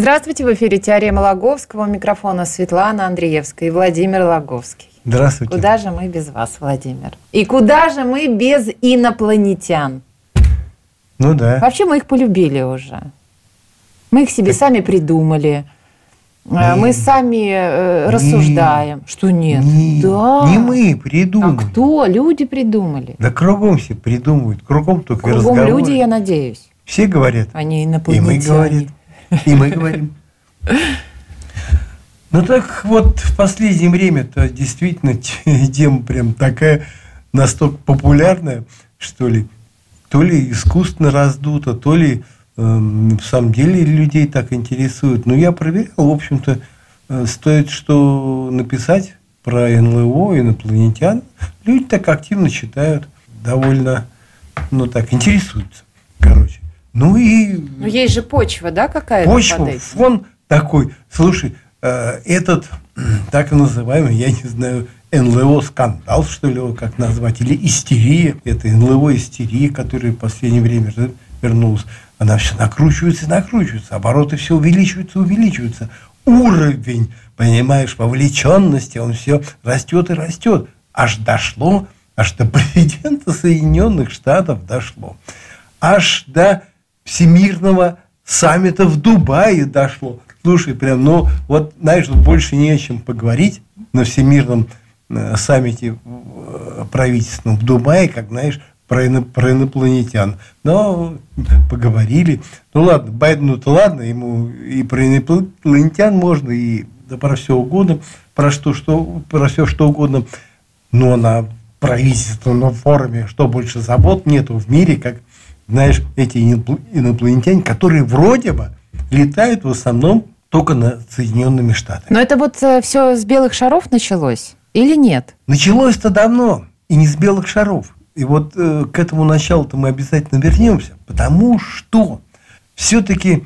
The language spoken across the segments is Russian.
Здравствуйте, в эфире «Теорема Логовского». У микрофона Светлана Андреевская и Владимир Логовский. Здравствуйте. Куда же мы без вас, Владимир? И куда же мы без инопланетян? Ну да. Вообще мы их полюбили уже. Мы их себе сами придумали. Э, Мы сами э, рассуждаем. Что нет? Не, да. не мы А придумали. кто? Люди придумали. Да кругом все придумывают, кругом только Кругом разговоры. люди, я надеюсь. Все говорят, Они и мы инопланетяне. говорим, и мы говорим. Ну так вот в последнее время-то действительно те- тема прям такая настолько популярная, что ли, то ли искусственно раздута, то ли эм, в самом деле людей так интересует. Но я проверял, в общем-то, э, стоит что написать про НЛО, инопланетян. Люди так активно читают, довольно, ну так, интересуются, короче. Ну и Ну, есть же почва, да, какая-то почва, фон такой. Слушай, э, этот так называемый, я не знаю, НЛО-скандал, что ли его как назвать, или истерия, это НЛО-истерия, которая в последнее время вернулась, она все накручивается и накручивается, обороты все увеличиваются и увеличиваются. Уровень, понимаешь, вовлеченности, он все растет и растет. Аж дошло, аж до президента Соединенных Штатов дошло. Аж до всемирного саммита в Дубае дошло. Слушай, прям, ну, вот, знаешь, больше не о чем поговорить на всемирном э, саммите э, правительственном в Дубае, как, знаешь, про, ино- про инопланетян. Но поговорили. Ну, ладно, Байдену-то ладно, ему и про инопланетян можно, и да про все угодно, про что, что, про все что угодно. Но на правительственном форуме что больше забот нету в мире, как, знаешь, эти инопл- инопланетяне, которые вроде бы летают в основном только над Соединенными Штатами. Но это вот все с белых шаров началось или нет? Началось-то давно, и не с белых шаров. И вот э, к этому началу-то мы обязательно вернемся, потому что все-таки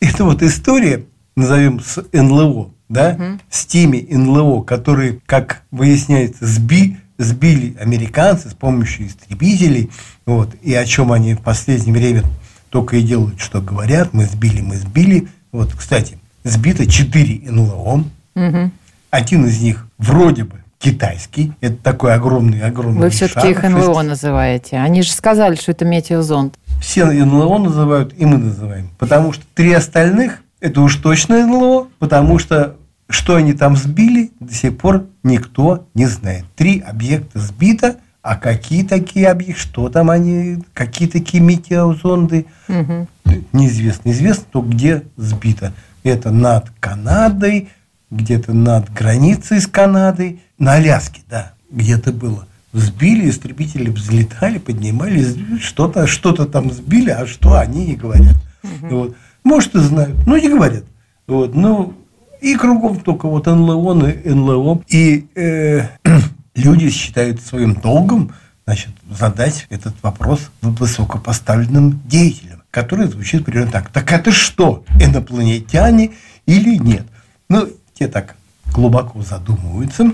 эта вот история, назовем с НЛО, да, с теми НЛО, которые, как выясняется, сби, сбили американцы с помощью истребителей, вот, и о чем они в последнее время только и делают, что говорят, мы сбили, мы сбили. Вот, кстати, сбито 4 НЛО, Мгм. один из них вроде бы китайский. Это такой огромный, огромный Вы все-таки их НЛО шесть- называете. Они же сказали, что это метеозонд. Все НЛО называют, и мы называем. Потому что три остальных – это уж точно НЛО, потому что что они там сбили, до сих пор никто не знает. Три объекта сбито, а какие такие объекты, что там они, какие такие метеозонды, Мгм. неизвестно. Известно только, где сбито. Это над Канадой, где-то над границей с Канадой, на Аляске, да, где-то было. Сбили, истребители взлетали, поднимались, что-то что там сбили, а что они не говорят. Вот. Может, и знают, но не говорят. Вот. Ну, и кругом только вот НЛО, НЛО. И э, люди считают своим долгом значит, задать этот вопрос высокопоставленным деятелям, который звучит примерно так. Так это что, инопланетяне или нет? Ну, те так глубоко задумываются,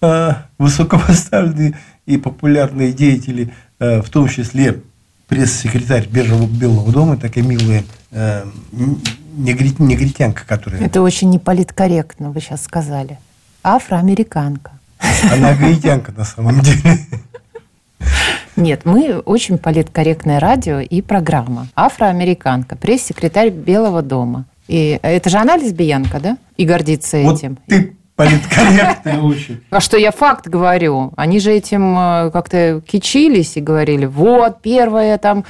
э, высокопоставленные и популярные деятели, э, в том числе пресс-секретарь Белого, Белого дома, такая милая э, н- негри- негритянка, которая... Это очень неполиткорректно, вы сейчас сказали. Афроамериканка. Она гаитянка на самом деле. Нет, мы очень политкорректное радио и программа. Афроамериканка, пресс-секретарь Белого дома. И это же она лесбиянка, да? И гордится Вот этим. ты политкорректная очень. А что я факт говорю? Они же этим э, как-то кичились и говорили, вот, первая там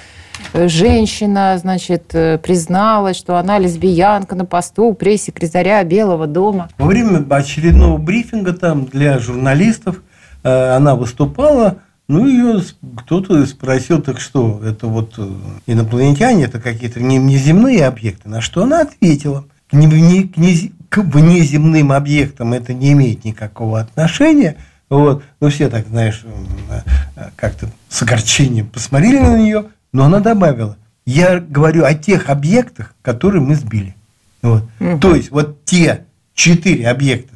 э, женщина, значит, э, призналась, что она лесбиянка на посту пресс-секретаря Белого дома. Во время очередного брифинга там для журналистов она выступала, ну, ее кто-то спросил, так что, это вот инопланетяне, это какие-то не- неземные объекты, на что она ответила. не, не, не, к внеземным объектам это не имеет никакого отношения. Вот. Ну, все так, знаешь, как-то с огорчением посмотрели на нее, но она добавила, я говорю о тех объектах, которые мы сбили. Вот. Угу. То есть, вот те четыре объекта,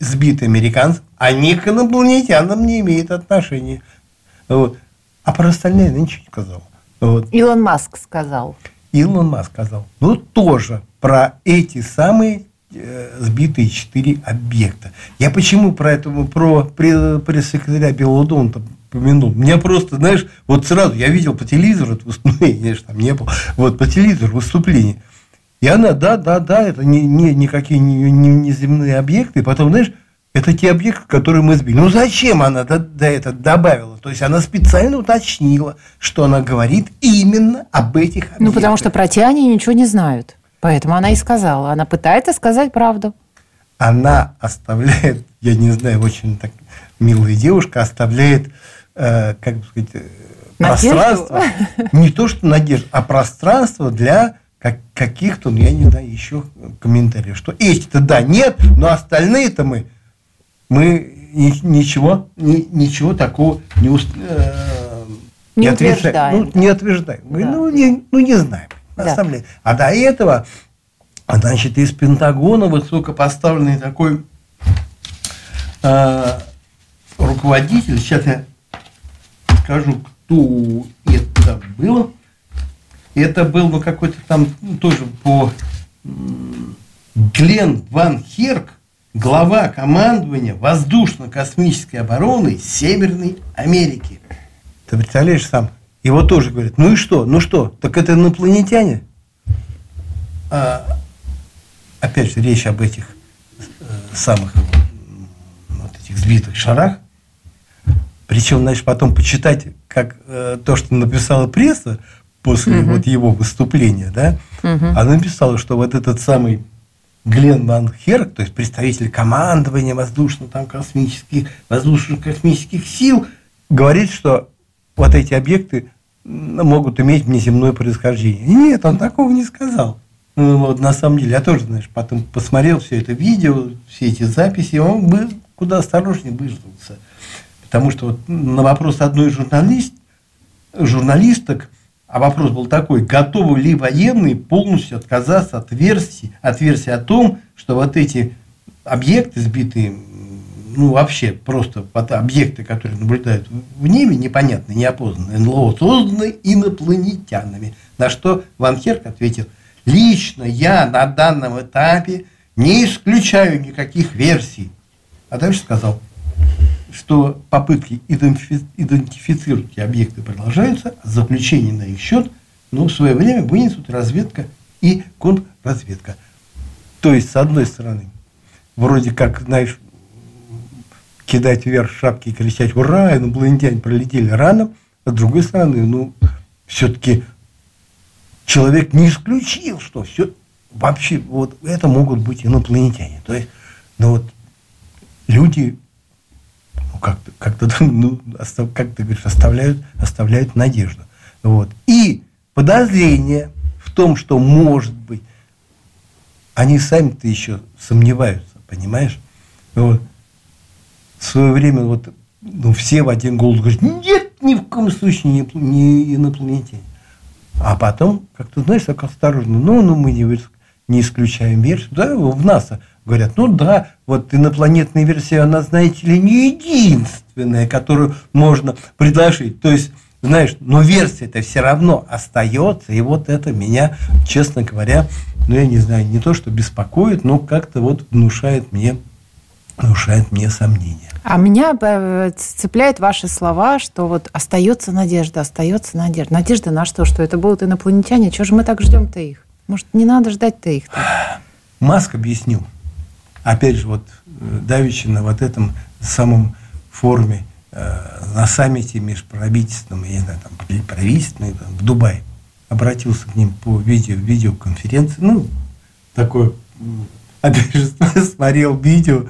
сбитые американцы, они к инопланетянам не имеют отношения. Вот. А про остальные она ничего не сказала. Вот. Илон Маск сказал. Илон Маск сказал. Ну, тоже про эти самые сбитые четыре объекта. Я почему про это, про пресс-секретаря Белого дома помянул? Меня просто, знаешь, вот сразу я видел по телевизору это выступление, конечно, там не было, вот по телевизору выступление. И она, да, да, да, это не, не, никакие не, не, не земные объекты. И потом, знаешь, это те объекты, которые мы сбили. Ну зачем она до, до этого добавила? То есть она специально уточнила, что она говорит именно об этих объектах. Ну потому что про те они ничего не знают. Поэтому она и сказала. Она пытается сказать правду. Она оставляет, я не знаю, очень так милая девушка, оставляет, э, как бы сказать, э, пространство. Не то, что надежда, а пространство для как, каких-то, ну, я не знаю, еще комментариев. Что эти-то да, нет, но остальные-то мы мы ничего, ничего такого не, э, не, не утверждаем. Ну, не утверждаем. Да. Ну, не, ну, не знаем. Да. А до этого, значит, из Пентагона высокопоставленный такой э, руководитель, сейчас я скажу, кто это был. Это был ну, какой-то там ну, тоже по Глен Ван Херк, глава командования воздушно-космической обороны Северной Америки. Ты представляешь сам? Его тоже говорят, ну и что, ну что, так это инопланетяне? А, опять же, речь об этих э, самых вот этих сбитых шарах. Причем, знаешь, потом почитать, как э, то, что написала пресса после угу. вот его выступления, да, угу. она написала, что вот этот самый Глен Ван Херк, то есть представитель командования воздушно-космических воздушно-космических сил, говорит, что вот эти объекты могут иметь внеземное происхождение. Нет, он такого не сказал. Ну, вот, на самом деле, я тоже, знаешь, потом посмотрел все это видео, все эти записи, он был куда осторожнее выждался. Потому что вот на вопрос одной журналист, журналисток, а вопрос был такой, готовы ли военные полностью отказаться от версии, от версии о том, что вот эти объекты сбитые, ну вообще просто объекты, которые наблюдают в небе, непонятные, неопознанные, НЛО, созданы инопланетянами. На что Ван Херк ответил, лично я на данном этапе не исключаю никаких версий. А дальше сказал, что попытки идентифицировать объекты продолжаются, а заключение на их счет ну, в свое время вынесут разведка и контрразведка. То есть, с одной стороны, вроде как, знаешь, кидать вверх шапки и кричать «Ура!» инопланетяне пролетели рано, а с другой стороны, ну, все-таки человек не исключил, что все вообще вот это могут быть инопланетяне. То есть, ну вот люди ну, как-то, как-то, ну, как ты говоришь, оставляют, оставляют надежду. Вот. И подозрение в том, что может быть, они сами-то еще сомневаются, понимаешь? Вот. В свое время вот, ну, все в один голос говорят, нет, ни в коем случае не, не инопланетяне. А потом, как-то, знаешь, так осторожно, ну, ну мы не, не исключаем версию. Да, в НАСА говорят, ну да, вот инопланетная версия, она, знаете ли, не единственная, которую можно предложить. То есть, знаешь, но версия-то все равно остается, и вот это меня, честно говоря, ну, я не знаю, не то, что беспокоит, но как-то вот внушает мне, внушает мне сомнения. А меня э, цепляет ваши слова, что вот остается надежда, остается надежда. Надежда на что? Что это будут инопланетяне? Чего же мы так ждем-то их? Может, не надо ждать-то их? -то? Маск объяснил – опять же, вот э, давеча на вот этом самом форуме, э, на саммите межправительственном, я не знаю, там, правительственном, в Дубае, обратился к ним по видео, видеоконференции, ну, такой, опять же, смотрел видео,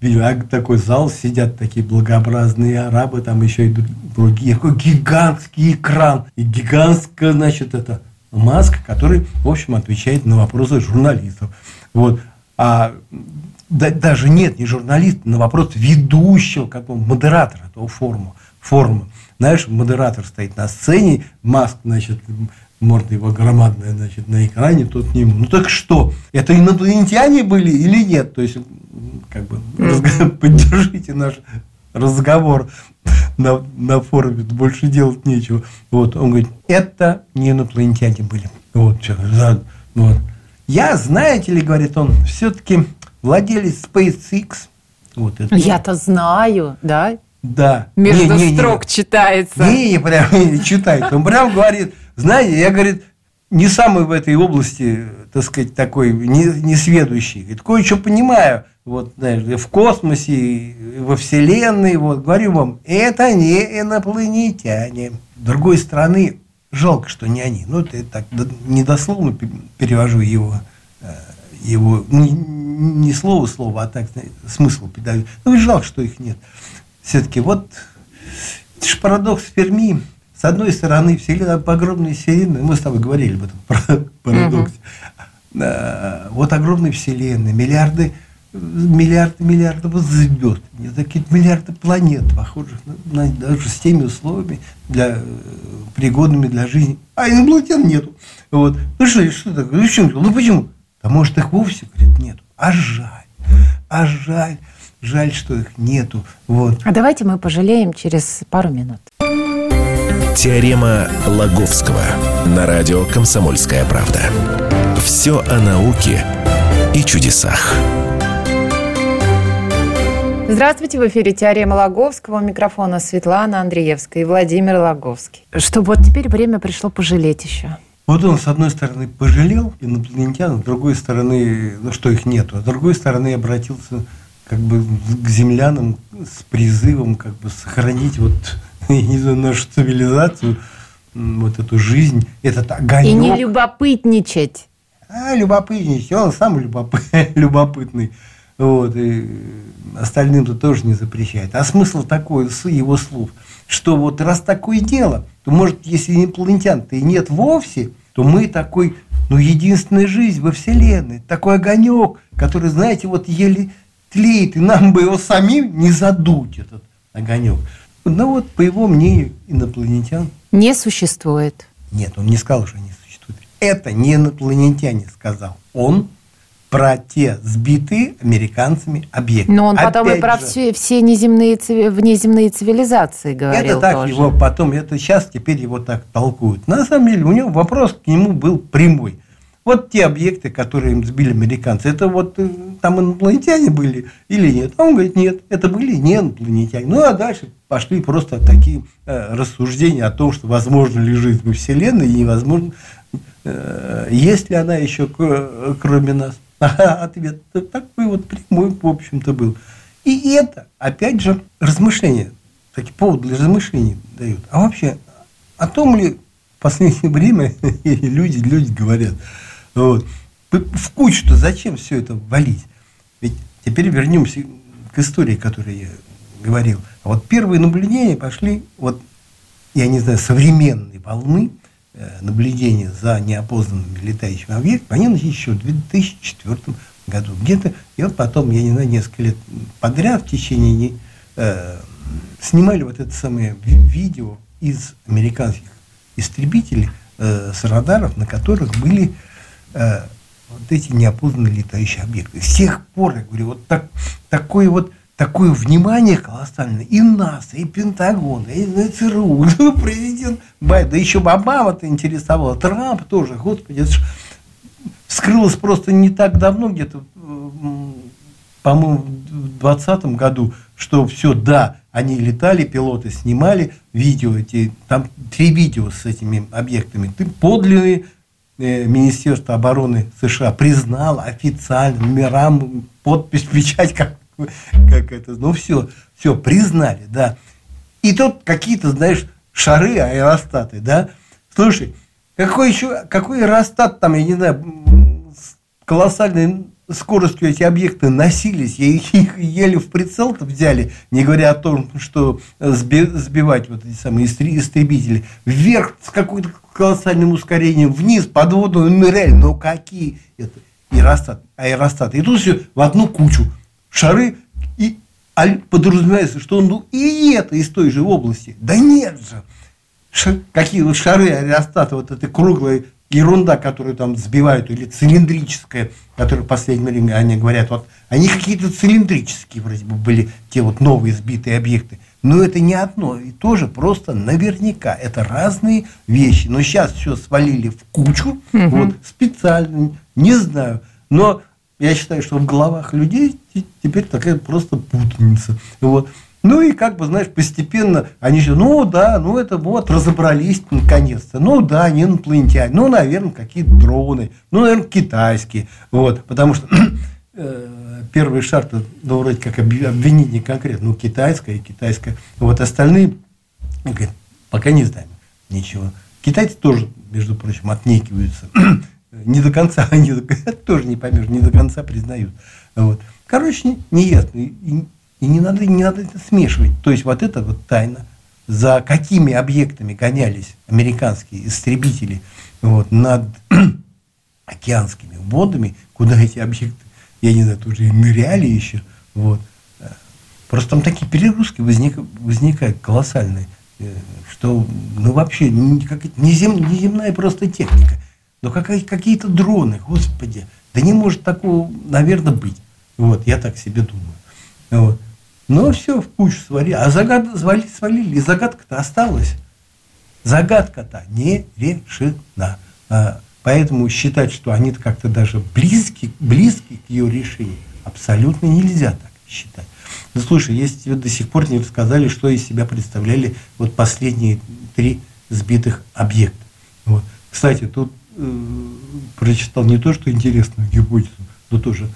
видео, а такой зал, сидят такие благообразные арабы, там еще и другие, такой гигантский экран, и гигантская, значит, это маска, который, в общем, отвечает на вопросы журналистов. Вот. А да, даже нет, не журналист, на вопрос ведущего, какого модератора этого форума, форума. Знаешь, модератор стоит на сцене, Маск, значит, морда его громадная, значит, на экране, тут нему. Ну так что, это инопланетяне были или нет? То есть, как бы, поддержите наш разговор на, на форуме, больше делать нечего. Вот, он говорит, это не инопланетяне были. Вот, что, вот. Я, знаете ли, говорит он, все-таки владелец SpaceX. Вот это. Я-то знаю, да? Да. Между не, не, строк не, читается. Не, не, прям не читает. Он прям говорит, знаете, я, говорит, не самый в этой области, так сказать, такой не, не сведущий. Говорит, кое-что понимаю, вот, знаешь, в космосе, во Вселенной, вот, говорю вам, это не инопланетяне. Другой стороны, жалко, что не они. Ну, это так недословно перевожу его, э, его не, не слово слово, а так смысл передаю. Ну, жалко, что их нет. Все-таки вот это же парадокс Перми. С одной стороны, вселенная огромная вселенная, мы с тобой говорили об этом парадоксе. Угу. Вот огромные вселенные, миллиарды миллиарды миллиардов звезд, такие миллиарды планет, похожих на, на, даже с теми условиями, для, пригодными для жизни. А инопланетян нету. Вот. Ну что, что такое? Ну, почему? ну почему? А может их вовсе, говорит, нету. А жаль. А жаль. Жаль, что их нету. Вот. А давайте мы пожалеем через пару минут. Теорема Лаговского на радио «Комсомольская правда». Все о науке и чудесах. Здравствуйте, в эфире «Теорема Логовского». У микрофона Светлана Андреевская и Владимир Логовский. Что вот теперь время пришло пожалеть еще. Вот он, с одной стороны, пожалел инопланетян, с другой стороны, ну, что их нету, а с другой стороны, обратился как бы к землянам с призывом как бы сохранить вот, я не знаю, нашу цивилизацию, вот эту жизнь, этот огонек. И не любопытничать. А, любопытничать, он сам любопытный. Вот, и остальным-то тоже не запрещает. А смысл такой, с его слов, что вот раз такое дело, то может, если инопланетян-то и нет вовсе, то мы такой, ну, единственная жизнь во Вселенной, такой огонек, который, знаете, вот еле тлеет, и нам бы его самим не задуть, этот огонек. Ну вот, по его мнению, инопланетян... Не существует. Нет, он не сказал, что не существует. Это не инопланетяне сказал. Он про те сбитые американцами объекты. Но он Опять потом и про же, все, все неземные, внеземные цивилизации говорил Это так тоже. его потом, это сейчас теперь его так толкуют. На самом деле у него вопрос к нему был прямой. Вот те объекты, которые им сбили американцы, это вот э, там инопланетяне были или нет? А он говорит, нет, это были не инопланетяне. Ну, а дальше пошли просто такие э, рассуждения о том, что возможно ли жизнь во Вселенной и невозможно, э, есть ли она еще кроме нас. А ответ такой вот прямой, в общем-то, был. И это, опять же, размышления, такие повод для размышлений дают. А вообще, о том ли в последнее время люди, люди говорят, вот, в кучу-то зачем все это валить? Ведь теперь вернемся к истории, которую я говорил. А вот первые наблюдения пошли, вот, я не знаю, современной волны, Э, наблюдения за неопознанными летающими объектами, они начались еще в 2004 году. Где-то, и вот потом, я не знаю, несколько лет подряд в течение э, снимали вот это самое видео из американских истребителей э, с радаров, на которых были э, вот эти неопознанные летающие объекты. С тех пор, я говорю, вот так, такой вот такое внимание колоссальное. И НАСА, и Пентагон, и ЦРУ, ну, президент Байден, да еще Обама-то интересовал, Трамп тоже, господи, это ж вскрылось просто не так давно, где-то, по-моему, в 2020 году, что все, да, они летали, пилоты снимали видео, эти, там три видео с этими объектами, ты подлинные, э, Министерство обороны США признало официально, номерам, подпись, печать, как как это, ну все, все, признали, да. И тут какие-то, знаешь, шары, аэростаты, да. Слушай, какой еще, какой аэростат там, я не знаю, с колоссальной скоростью эти объекты носились, и их еле в прицел-то взяли, не говоря о том, что сбивать вот эти самые истребители, вверх с каким-то колоссальным ускорением, вниз, под воду, ну реально, ну какие это. аэростат, аэростат. И тут все в одну кучу. Шары и подразумевается, что он ну, и это из той же области. Да нет же. Ш, какие вот шары аэростата, вот эта круглая ерунда, которую там сбивают, или цилиндрическая, которую в последнее время они говорят, вот они какие-то цилиндрические вроде бы были, те вот новые сбитые объекты. Но это не одно и тоже просто наверняка. Это разные вещи. Но сейчас все свалили в кучу, угу. вот, специально, не знаю. Но я считаю, что в головах людей теперь такая просто путаница. Вот. Ну и как бы, знаешь, постепенно они же, ну да, ну это вот, разобрались наконец-то. Ну да, не инопланетяне, ну, наверное, какие-то дроны, ну, наверное, китайские. Вот, потому что э, первый шар, ну, вроде как обвинить не конкретно, ну, китайская и китайская. Вот остальные, говорят, пока не знаем ничего. Китайцы тоже, между прочим, отнекиваются. не до конца, они тоже не поймешь, не до конца признают. Вот. Короче, неясно. И не надо, не надо это смешивать. То есть вот это вот тайна, за какими объектами гонялись американские истребители вот, над океанскими водами, куда эти объекты, я не знаю, тоже и ныряли еще. Вот. Просто там такие перегрузки возник, возникают колоссальные, э, что ну, вообще как, не, зем, не земная просто техника, но какие-то дроны, господи, да не может такого, наверное, быть. Вот, я так себе думаю. Вот. Ну, все в кучу свалили. А загад... свалили, свалили. И загадка-то осталась. Загадка-то не решена. А, поэтому считать, что они как-то даже близки, близки к ее решению, абсолютно нельзя так считать. Ну, слушай, если тебе до сих пор не рассказали, что из себя представляли вот последние три сбитых объекта. Вот. Кстати, тут э, прочитал не то, что интересную гипотезу, но тоже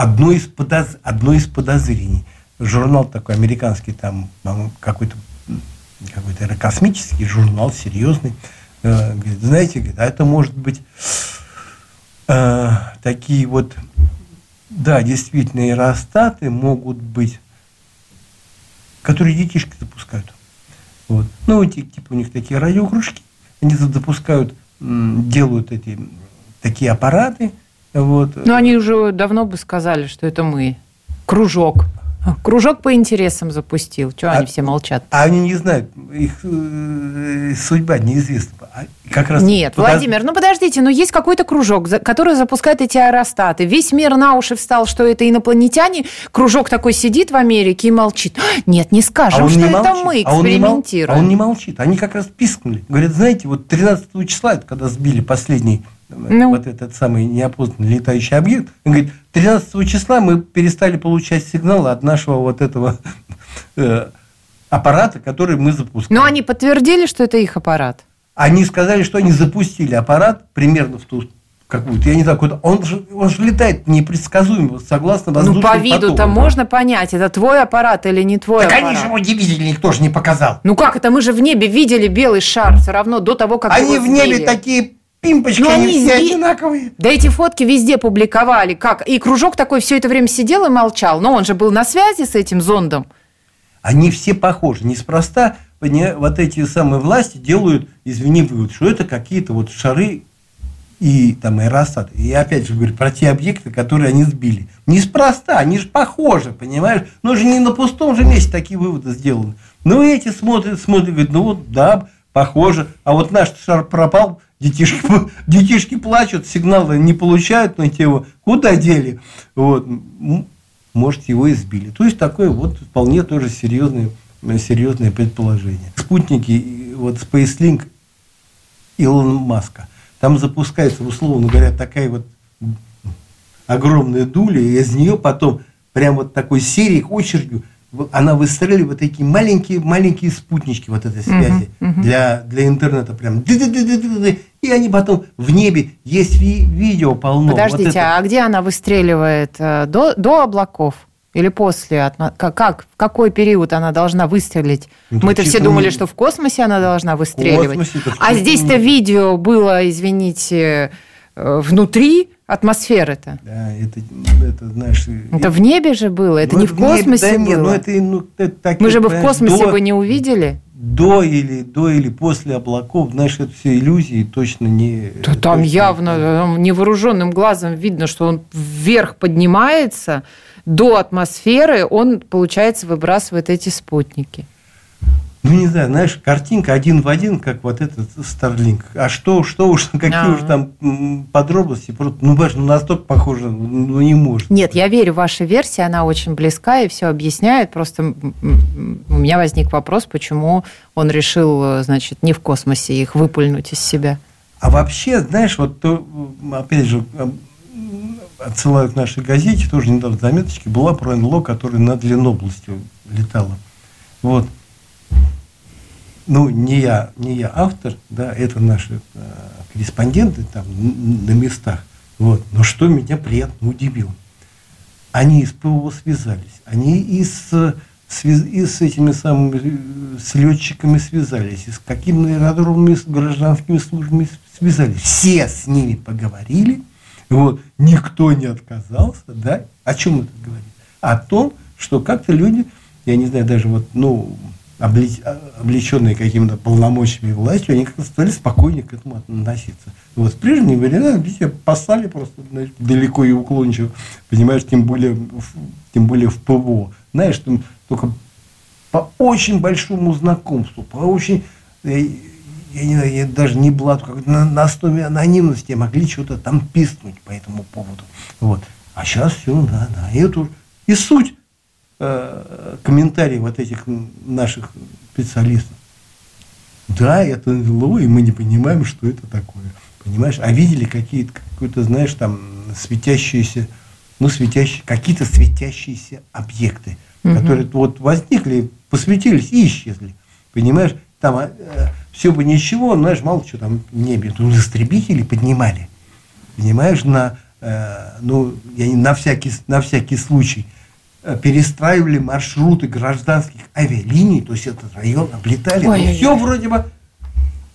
одно из, подоз... одно из подозрений. Журнал такой американский, там какой-то какой-то аэрокосмический журнал, серьезный. Э, говорит, знаете, а это может быть э, такие вот, да, действительно, аэростаты могут быть, которые детишки запускают. Вот. Ну, типа у них такие радиокружки, они запускают, делают эти такие аппараты, вот. Ну, они уже давно бы сказали, что это мы. Кружок. Кружок по интересам запустил. Чего а, они все молчат? А они не знают, их э, судьба неизвестна. А как раз Нет, подоз... Владимир, ну подождите, но есть какой-то кружок, который запускает эти аэростаты. Весь мир на уши встал, что это инопланетяне. Кружок такой сидит в Америке и молчит. Нет, не скажем, а что не это молчит. мы экспериментируем. А он, не мол... а он не молчит. Они как раз пискнули. Говорят, знаете, вот 13 числа, когда сбили последний ну. вот этот самый неопознанный летающий объект. Он говорит, 13 числа мы перестали получать сигналы от нашего вот этого э, аппарата, который мы запускали. Но они подтвердили, что это их аппарат? Они сказали, что они запустили аппарат примерно в ту какую-то, я не знаю, какой-то, он же, он же летает непредсказуемо, согласно воздушным Ну, по виду-то можно понять, это твой аппарат или не твой так аппарат. они же его не видели, никто же не показал. Ну как это, мы же в небе видели белый шар все равно до того, как Они в небе такие Пимпочки, Но они, все сби... одинаковые. Да эти фотки везде публиковали. Как? И кружок такой все это время сидел и молчал. Но он же был на связи с этим зондом. Они все похожи. Неспроста вот эти самые власти делают, извини, вывод, что это какие-то вот шары и там аэростаты. И опять же говорю про те объекты, которые они сбили. Неспроста, они же похожи, понимаешь? Но же не на пустом же месте такие выводы сделаны. Ну, эти смотрят, смотрят, говорят, ну вот, да, похоже. А вот наш шар пропал, детишки, детишки плачут, сигналы не получают на тему, куда дели? Вот, может, его избили. То есть, такое вот вполне тоже серьезное, серьезное предположение. Спутники, вот SpaceLink Илона Маска, там запускается, условно говоря, такая вот огромная дуля, и из нее потом прям вот такой серией, очередью она выстреливает такие маленькие маленькие спутнички вот этой связи uh-huh, uh-huh. для для интернета прям и они потом в небе есть ви- видео полно. Подождите, вот а где она выстреливает э, до до облаков? Или после? Как, как? В какой период она должна выстрелить? Ну, Мы-то все думали, что в космосе она должна выстреливать. Космосе, а здесь-то видео было, извините, внутри атмосферы-то. Да, это, это, знаешь... Это в небе же было, это ну, не в космосе небе, да, было. Нет, ну, это, ну, это так, Мы же бы в космосе до, бы не увидели. До или, до или после облаков, знаешь, это все иллюзии, точно не... Да там точно явно там невооруженным глазом видно, что он вверх поднимается, до атмосферы он, получается, выбрасывает эти спутники. Ну, не знаю, знаешь, картинка один в один, как вот этот Старлинг. А что, что уж, какие а. уж там подробности, просто, ну, ну, настолько похоже, ну, не может. Нет, я верю вашей версии, она очень близка и все объясняет. Просто у меня возник вопрос, почему он решил, значит, не в космосе их выпульнуть из себя. А вообще, знаешь, вот то, опять же, отсылают к нашей газете, тоже недавно заметочки, была про НЛО, которая над Ленобластью летала. Вот ну, не я, не я автор, да, это наши э, корреспонденты там на местах. Вот. Но что меня приятно удивило. Они из ПВО связались, они и с, и с этими самыми э, с летчиками связались, и с какими аэродромами, с гражданскими службами связались. Все с ними поговорили, вот, никто не отказался, да. О чем это говорит? О том, что как-то люди, я не знаю, даже вот, ну, облеченные какими-то полномочиями властью, они как-то стали спокойнее к этому относиться. Вот в прежние времена видите, послали просто знаешь, далеко и уклончиво, понимаешь, тем более, тем более в ПВО. Знаешь, там только по очень большому знакомству, по очень, я, я не знаю, я даже не блату, как на, на основе анонимности могли что-то там писнуть по этому поводу. Вот. А сейчас все, да, да. И, эту, и суть Э, комментарии вот этих наших специалистов. Да, это НЛО, и мы не понимаем, что это такое. Понимаешь? А видели какие-то, какие-то, знаешь, там светящиеся, ну, светящие, какие-то светящиеся объекты, угу. которые вот возникли, посветились и исчезли. Понимаешь? Там э, все бы ничего, знаешь, мало что там в небе. Тут истребители поднимали. Понимаешь, на, э, ну, я на, всякий, на всякий случай – Э, перестраивали маршруты гражданских авиалиний, то есть этот район облетали. Ой, ну, все вроде бы.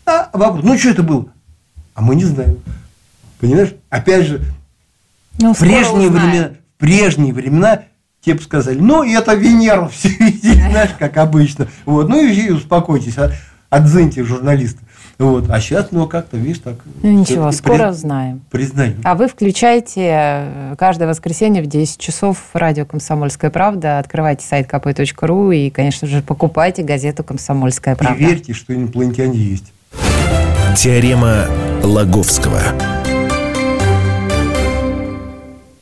А, вопрос, ну что это было? А мы не знаем. Понимаешь? Опять же, ну, в прежние времена, в прежние времена тебе бы сказали, ну, это Венера, все видели, знаешь, как обычно. Вот, ну и успокойтесь, а, отзыньте журналисты. Вот. А сейчас, ну, как-то, видишь, так... Ну, ничего, скоро при... знаем. Признаю. А вы включаете э, каждое воскресенье в 10 часов радио «Комсомольская правда», открывайте сайт kp.ru и, конечно же, покупайте газету «Комсомольская правда». И верьте, что инопланетяне есть. Теорема Лаговского.